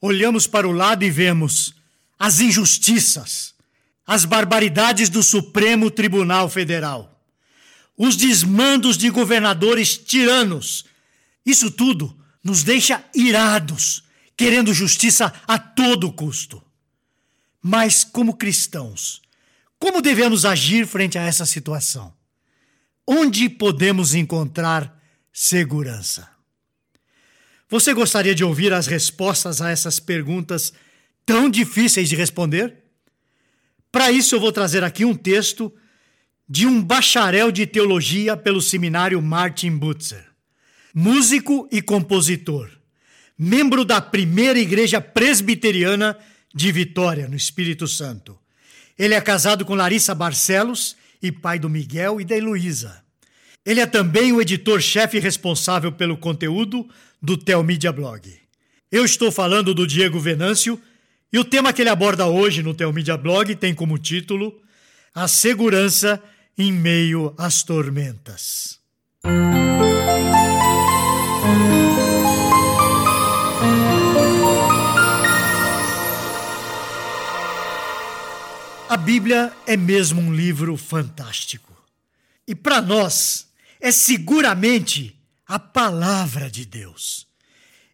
olhamos para o lado e vemos as injustiças, as barbaridades do Supremo Tribunal Federal, os desmandos de governadores tiranos. Isso tudo nos deixa irados, querendo justiça a todo custo. Mas, como cristãos, como devemos agir frente a essa situação? Onde podemos encontrar segurança? Você gostaria de ouvir as respostas a essas perguntas tão difíceis de responder? Para isso, eu vou trazer aqui um texto de um bacharel de teologia pelo seminário Martin Butzer, músico e compositor, membro da primeira igreja presbiteriana de Vitória, no Espírito Santo. Ele é casado com Larissa Barcelos e pai do Miguel e da Heloísa. Ele é também o editor-chefe responsável pelo conteúdo do Telmídia Blog. Eu estou falando do Diego Venâncio e o tema que ele aborda hoje no Telmídia Blog tem como título A Segurança em Meio às Tormentas. A Bíblia é mesmo um livro fantástico. E para nós, é seguramente a palavra de Deus.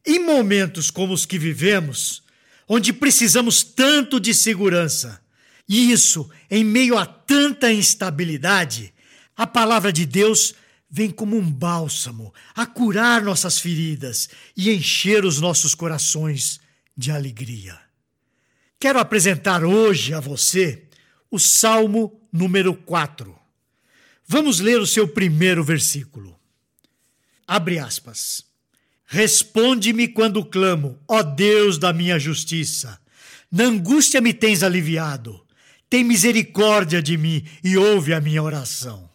Em momentos como os que vivemos, onde precisamos tanto de segurança, e isso em meio a tanta instabilidade, a palavra de Deus vem como um bálsamo a curar nossas feridas e encher os nossos corações de alegria. Quero apresentar hoje a você o Salmo número 4. Vamos ler o seu primeiro versículo. Abre aspas. Responde-me quando clamo, ó Deus da minha justiça. Na angústia me tens aliviado. Tem misericórdia de mim e ouve a minha oração.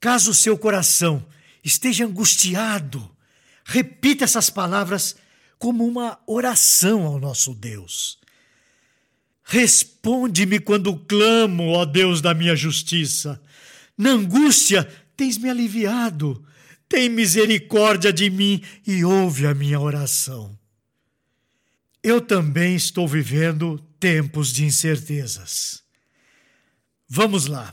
Caso o seu coração esteja angustiado, repita essas palavras como uma oração ao nosso Deus. Responde-me quando clamo, ó Deus da minha justiça. Na angústia tens me aliviado tem misericórdia de mim e ouve a minha oração. Eu também estou vivendo tempos de incertezas. Vamos lá.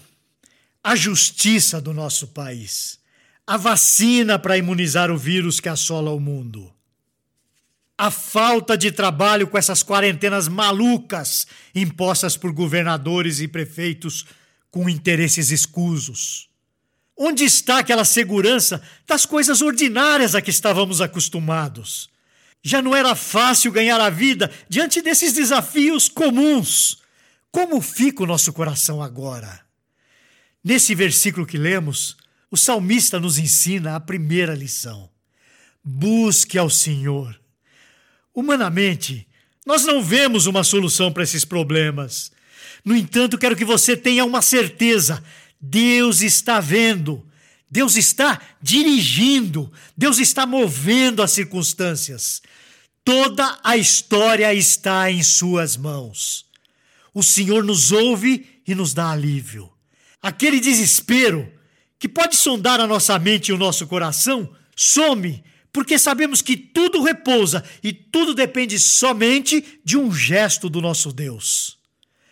A justiça do nosso país, a vacina para imunizar o vírus que assola o mundo, a falta de trabalho com essas quarentenas malucas impostas por governadores e prefeitos com interesses escusos Onde está aquela segurança das coisas ordinárias a que estávamos acostumados? Já não era fácil ganhar a vida diante desses desafios comuns. Como fica o nosso coração agora? Nesse versículo que lemos, o salmista nos ensina a primeira lição: busque ao Senhor. Humanamente, nós não vemos uma solução para esses problemas. No entanto, quero que você tenha uma certeza Deus está vendo, Deus está dirigindo, Deus está movendo as circunstâncias. Toda a história está em Suas mãos. O Senhor nos ouve e nos dá alívio. Aquele desespero que pode sondar a nossa mente e o nosso coração some, porque sabemos que tudo repousa e tudo depende somente de um gesto do nosso Deus.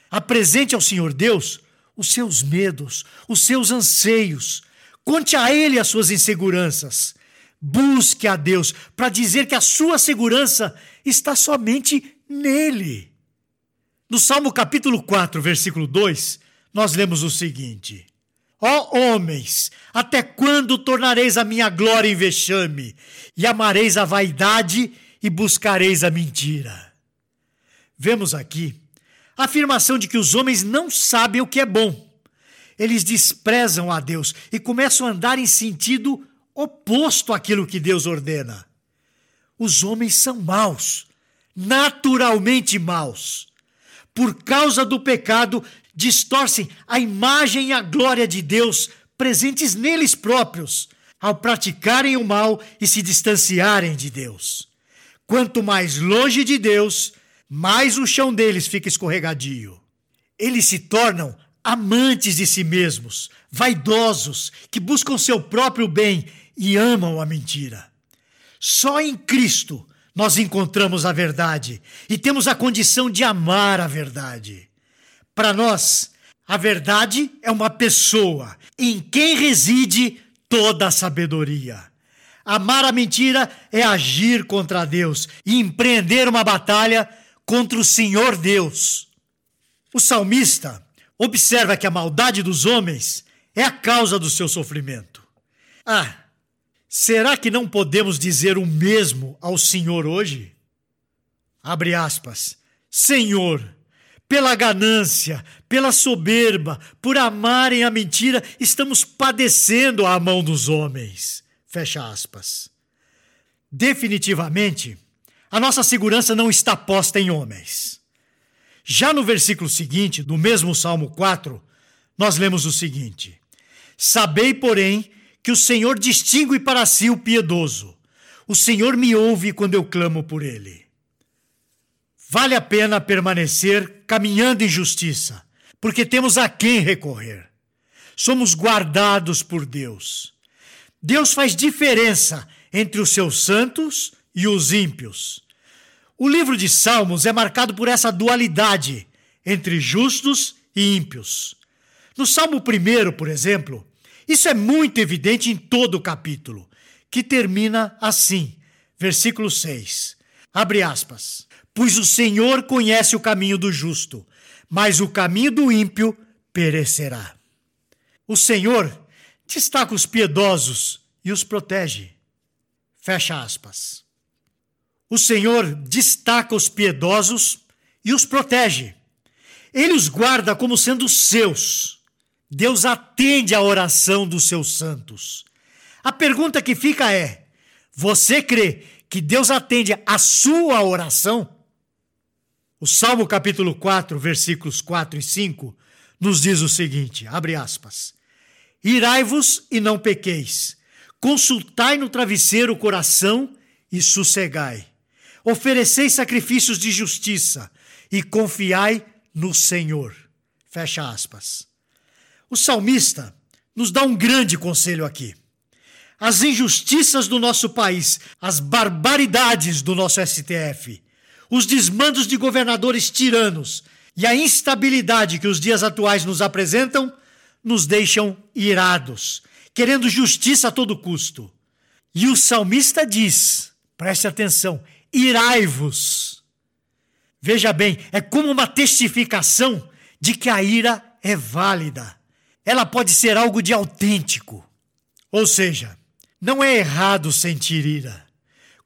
Apresente ao Senhor Deus os seus medos, os seus anseios. Conte a Ele as suas inseguranças. Busque a Deus para dizer que a sua segurança está somente nele. No Salmo capítulo 4, versículo 2, nós lemos o seguinte: Ó oh, homens, até quando tornareis a minha glória em vexame, e amareis a vaidade e buscareis a mentira? Vemos aqui a afirmação de que os homens não sabem o que é bom. Eles desprezam a Deus e começam a andar em sentido oposto àquilo que Deus ordena. Os homens são maus, naturalmente maus. Por causa do pecado, distorcem a imagem e a glória de Deus presentes neles próprios, ao praticarem o mal e se distanciarem de Deus. Quanto mais longe de Deus, mais o chão deles fica escorregadio. Eles se tornam amantes de si mesmos, vaidosos, que buscam seu próprio bem e amam a mentira. Só em Cristo nós encontramos a verdade e temos a condição de amar a verdade. Para nós, a verdade é uma pessoa em quem reside toda a sabedoria. Amar a mentira é agir contra Deus e empreender uma batalha contra o Senhor Deus. O salmista observa que a maldade dos homens é a causa do seu sofrimento. Ah, será que não podemos dizer o mesmo ao Senhor hoje? Abre aspas. Senhor, pela ganância, pela soberba, por amarem a mentira, estamos padecendo à mão dos homens. Fecha aspas. Definitivamente, a nossa segurança não está posta em homens. Já no versículo seguinte, do mesmo Salmo 4, nós lemos o seguinte: Sabei, porém, que o Senhor distingue para si o piedoso. O Senhor me ouve quando eu clamo por ele. Vale a pena permanecer caminhando em justiça, porque temos a quem recorrer. Somos guardados por Deus. Deus faz diferença entre os seus santos e os ímpios. O livro de Salmos é marcado por essa dualidade entre justos e ímpios. No Salmo 1, por exemplo, isso é muito evidente em todo o capítulo, que termina assim, versículo 6. Abre aspas. Pois o Senhor conhece o caminho do justo, mas o caminho do ímpio perecerá. O Senhor destaca os piedosos e os protege. Fecha aspas. O Senhor destaca os piedosos e os protege. Ele os guarda como sendo seus. Deus atende à oração dos seus santos. A pergunta que fica é: você crê que Deus atende a sua oração? O Salmo capítulo 4, versículos 4 e 5, nos diz o seguinte: abre aspas. Irai-vos e não pequeis, consultai no travesseiro o coração e sossegai. Ofereceis sacrifícios de justiça e confiai no Senhor. Fecha aspas. O salmista nos dá um grande conselho aqui. As injustiças do nosso país, as barbaridades do nosso STF, os desmandos de governadores tiranos e a instabilidade que os dias atuais nos apresentam nos deixam irados, querendo justiça a todo custo. E o salmista diz: preste atenção, irai-vos. Veja bem, é como uma testificação de que a ira é válida. Ela pode ser algo de autêntico. Ou seja, não é errado sentir ira.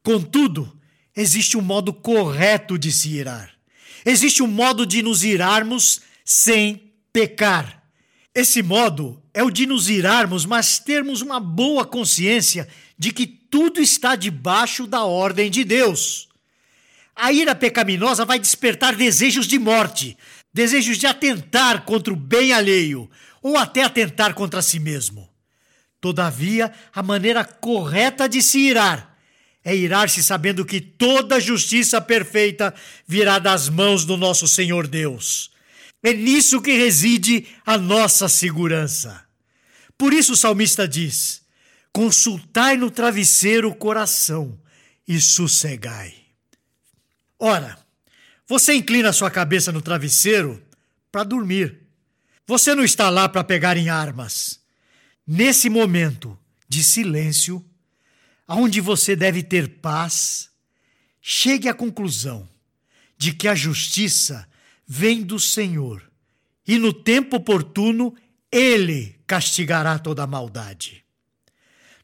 Contudo, existe um modo correto de se irar. Existe um modo de nos irarmos sem pecar. Esse modo é o de nos irarmos, mas termos uma boa consciência de que tudo está debaixo da ordem de Deus. A ira pecaminosa vai despertar desejos de morte, desejos de atentar contra o bem alheio ou até atentar contra si mesmo. Todavia, a maneira correta de se irar é irar-se sabendo que toda justiça perfeita virá das mãos do nosso Senhor Deus. É nisso que reside a nossa segurança. Por isso o salmista diz: Consultai no travesseiro o coração e sossegai. Ora, você inclina sua cabeça no travesseiro para dormir. Você não está lá para pegar em armas. Nesse momento de silêncio, aonde você deve ter paz, chegue à conclusão de que a justiça vem do Senhor e no tempo oportuno ele castigará toda a maldade.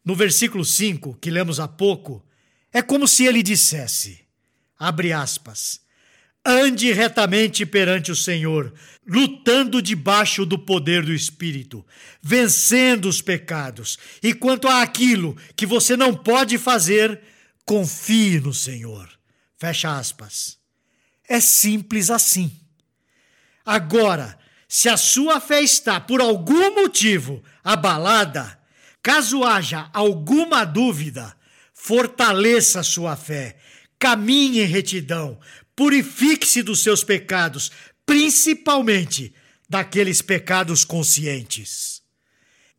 No versículo 5, que lemos há pouco, é como se ele dissesse: abre aspas, Ande retamente perante o Senhor, lutando debaixo do poder do Espírito, vencendo os pecados. E quanto a aquilo que você não pode fazer, confie no Senhor. Fecha aspas. É simples assim. Agora, se a sua fé está por algum motivo abalada, caso haja alguma dúvida, fortaleça sua fé, caminhe em retidão, purifique-se dos seus pecados, principalmente daqueles pecados conscientes.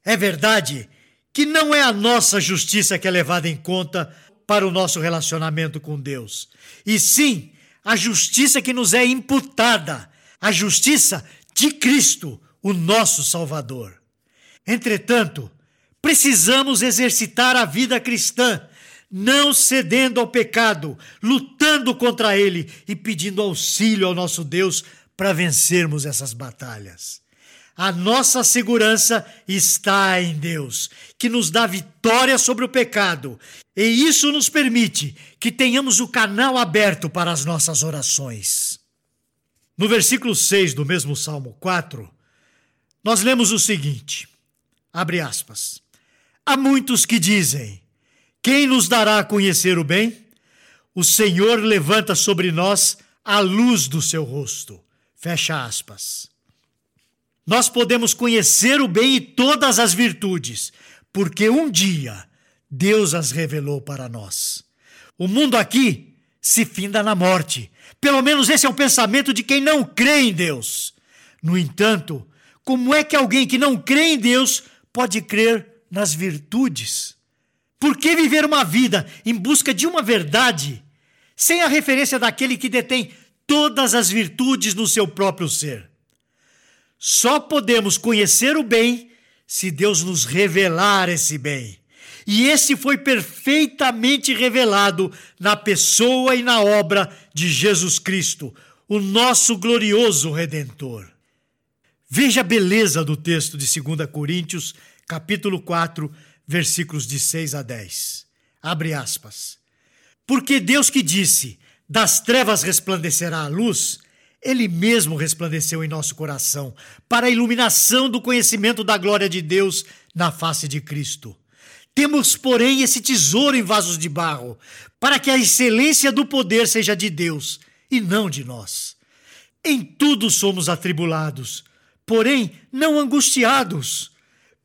É verdade que não é a nossa justiça que é levada em conta para o nosso relacionamento com Deus, e sim a justiça que nos é imputada, a justiça de Cristo, o nosso Salvador. Entretanto, precisamos exercitar a vida cristã, não cedendo ao pecado, lutando contra ele e pedindo auxílio ao nosso Deus para vencermos essas batalhas. A nossa segurança está em Deus, que nos dá vitória sobre o pecado, e isso nos permite que tenhamos o canal aberto para as nossas orações. No versículo 6 do mesmo Salmo 4, nós lemos o seguinte: abre aspas. Há muitos que dizem: Quem nos dará a conhecer o bem? O Senhor levanta sobre nós a luz do seu rosto. Fecha aspas. Nós podemos conhecer o bem e todas as virtudes, porque um dia Deus as revelou para nós. O mundo aqui se finda na morte. Pelo menos esse é o pensamento de quem não crê em Deus. No entanto, como é que alguém que não crê em Deus pode crer nas virtudes? Por que viver uma vida em busca de uma verdade sem a referência daquele que detém todas as virtudes no seu próprio ser? Só podemos conhecer o bem se Deus nos revelar esse bem. E esse foi perfeitamente revelado na pessoa e na obra de Jesus Cristo, o nosso glorioso redentor. Veja a beleza do texto de 2 Coríntios, capítulo 4, versículos de 6 a 10. Abre aspas. Porque Deus que disse: "Das trevas resplandecerá a luz", ele mesmo resplandeceu em nosso coração, para a iluminação do conhecimento da glória de Deus na face de Cristo. Temos, porém, esse tesouro em vasos de barro, para que a excelência do poder seja de Deus e não de nós. Em tudo somos atribulados, porém não angustiados,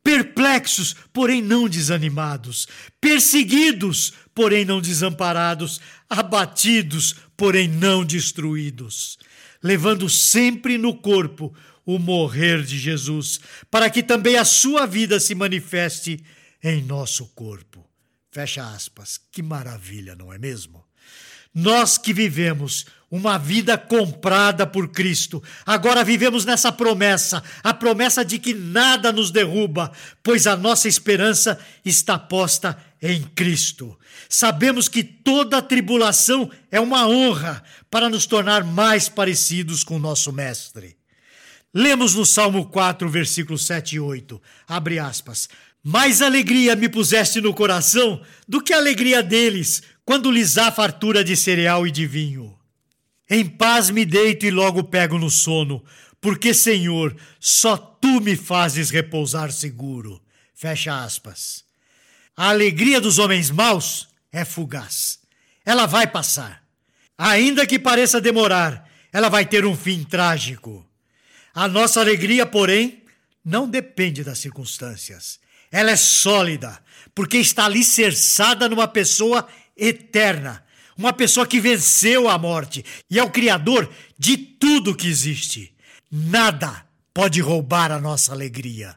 perplexos, porém não desanimados, perseguidos, porém não desamparados, abatidos, porém não destruídos, levando sempre no corpo o morrer de Jesus, para que também a sua vida se manifeste em nosso corpo. Fecha aspas. Que maravilha, não é mesmo? Nós que vivemos uma vida comprada por Cristo, agora vivemos nessa promessa, a promessa de que nada nos derruba, pois a nossa esperança está posta em Cristo. Sabemos que toda tribulação é uma honra para nos tornar mais parecidos com nosso Mestre. Lemos no Salmo 4, versículos 7 e 8. Abre aspas. Mais alegria me puseste no coração do que a alegria deles, quando lhes há fartura de cereal e de vinho. Em paz me deito e logo pego no sono, porque, Senhor, só tu me fazes repousar seguro. Fecha aspas. A alegria dos homens maus é fugaz. Ela vai passar. Ainda que pareça demorar, ela vai ter um fim trágico. A nossa alegria, porém, não depende das circunstâncias ela é sólida, porque está alicerçada numa pessoa eterna, uma pessoa que venceu a morte e é o Criador de tudo que existe. Nada pode roubar a nossa alegria.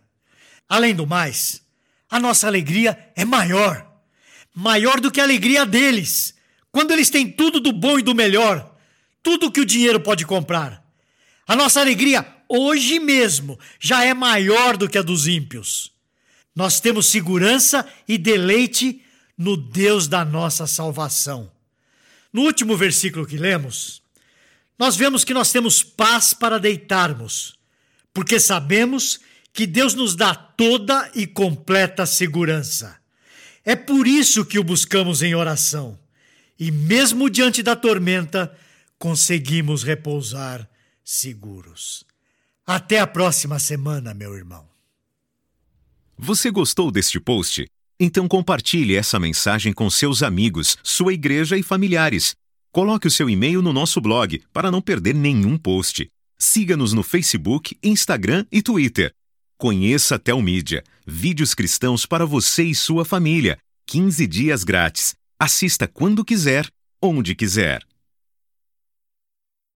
Além do mais, a nossa alegria é maior maior do que a alegria deles, quando eles têm tudo do bom e do melhor, tudo que o dinheiro pode comprar. A nossa alegria hoje mesmo já é maior do que a dos ímpios. Nós temos segurança e deleite no Deus da nossa salvação. No último versículo que lemos, nós vemos que nós temos paz para deitarmos, porque sabemos que Deus nos dá toda e completa segurança. É por isso que o buscamos em oração, e mesmo diante da tormenta, conseguimos repousar seguros. Até a próxima semana, meu irmão. Você gostou deste post? Então compartilhe essa mensagem com seus amigos, sua igreja e familiares. Coloque o seu e-mail no nosso blog para não perder nenhum post. Siga-nos no Facebook, Instagram e Twitter. Conheça Telmídia, vídeos cristãos para você e sua família. 15 dias grátis. Assista quando quiser, onde quiser.